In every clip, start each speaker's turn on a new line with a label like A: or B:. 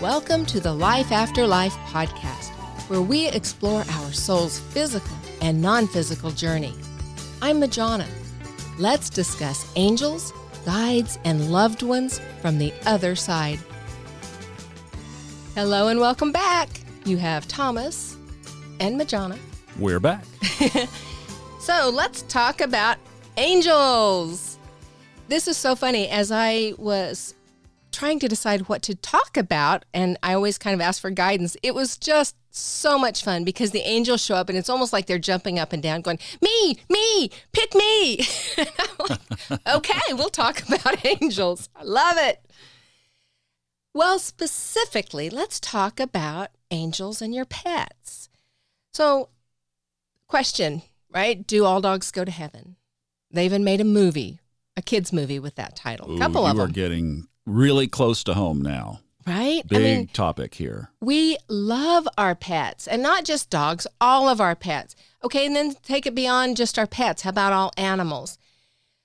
A: Welcome to the Life After Life podcast, where we explore our soul's physical and non physical journey. I'm Majona. Let's discuss angels, guides, and loved ones from the other side. Hello and welcome back. You have Thomas and Majona.
B: We're back.
A: So let's talk about angels. This is so funny. As I was trying to decide what to talk about, and I always kind of ask for guidance, it was just so much fun because the angels show up and it's almost like they're jumping up and down, going, Me, me, pick me. like, okay, we'll talk about angels. I love it. Well, specifically, let's talk about angels and your pets. So, question right? Do all dogs go to heaven? They even made a movie, a kids movie with that title. A couple of them.
B: are getting really close to home now.
A: right?
B: Big
A: I mean,
B: topic here.
A: we love our pets, and not just dogs, all of our pets. Okay, and then take it beyond just our pets. How about all animals?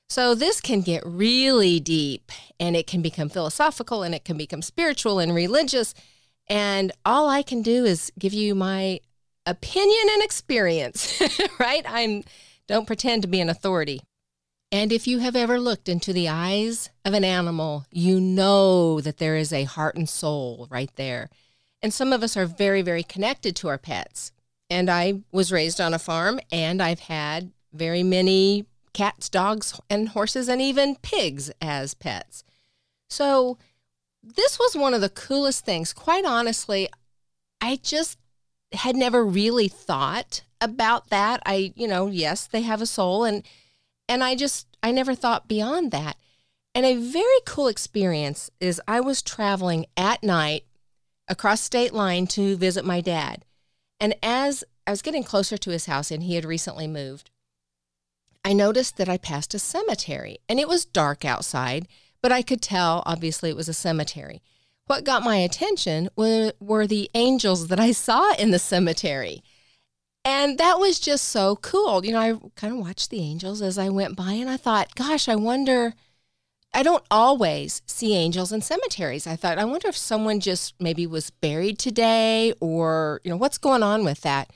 A: So this can get really deep, and it can become philosophical, and it can become spiritual and religious. And all I can do is give you my opinion and experience, right? I'm don't pretend to be an authority. And if you have ever looked into the eyes of an animal, you know that there is a heart and soul right there. And some of us are very, very connected to our pets. And I was raised on a farm and I've had very many cats, dogs, and horses, and even pigs as pets. So this was one of the coolest things. Quite honestly, I just had never really thought about that. I, you know, yes, they have a soul and and I just I never thought beyond that. And a very cool experience is I was traveling at night across state line to visit my dad. And as I was getting closer to his house and he had recently moved, I noticed that I passed a cemetery and it was dark outside, but I could tell obviously it was a cemetery. What got my attention were, were the angels that I saw in the cemetery. And that was just so cool. You know, I kind of watched the angels as I went by and I thought, gosh, I wonder. I don't always see angels in cemeteries. I thought, I wonder if someone just maybe was buried today or, you know, what's going on with that.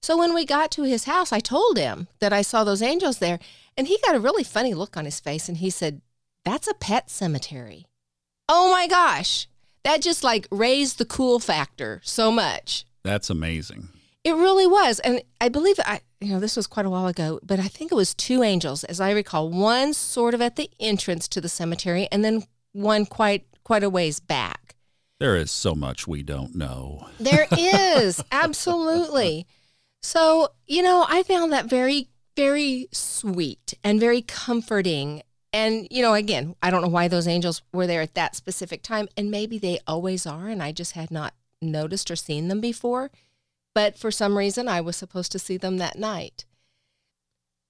A: So when we got to his house, I told him that I saw those angels there. And he got a really funny look on his face and he said, That's a pet cemetery. Oh my gosh. That just like raised the cool factor so much.
B: That's amazing.
A: It really was. And I believe I you know, this was quite a while ago, but I think it was two angels, as I recall. One sort of at the entrance to the cemetery and then one quite quite a ways back.
B: There is so much we don't know.
A: There is, absolutely. So, you know, I found that very, very sweet and very comforting. And, you know, again, I don't know why those angels were there at that specific time. And maybe they always are. And I just had not noticed or seen them before. But for some reason, I was supposed to see them that night.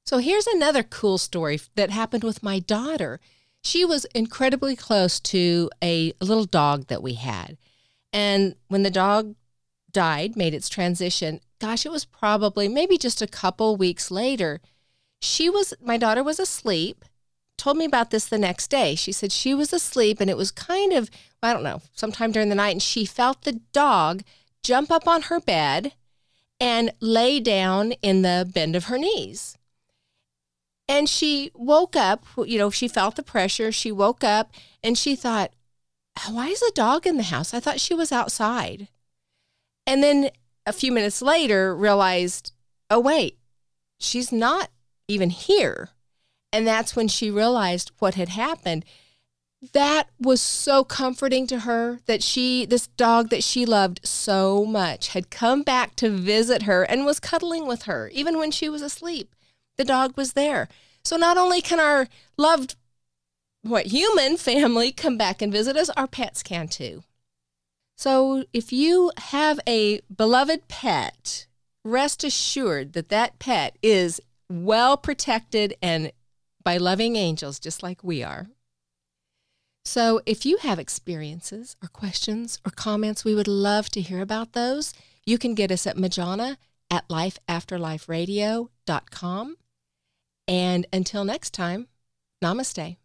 A: So here's another cool story that happened with my daughter. She was incredibly close to a little dog that we had. And when the dog died, made its transition, gosh, it was probably maybe just a couple weeks later. She was, my daughter was asleep, told me about this the next day. She said she was asleep and it was kind of, I don't know, sometime during the night, and she felt the dog jump up on her bed and lay down in the bend of her knees. And she woke up, you know, she felt the pressure. She woke up and she thought, why is a dog in the house? I thought she was outside. And then a few minutes later realized, oh, wait, she's not even here. And that's when she realized what had happened. That was so comforting to her that she, this dog that she loved so much, had come back to visit her and was cuddling with her, even when she was asleep. The dog was there. So not only can our loved, what, human family come back and visit us, our pets can too. So if you have a beloved pet, rest assured that that pet is well protected and by loving angels, just like we are. So if you have experiences or questions or comments, we would love to hear about those. You can get us at Majona at lifeafterliferadio.com. And until next time, namaste.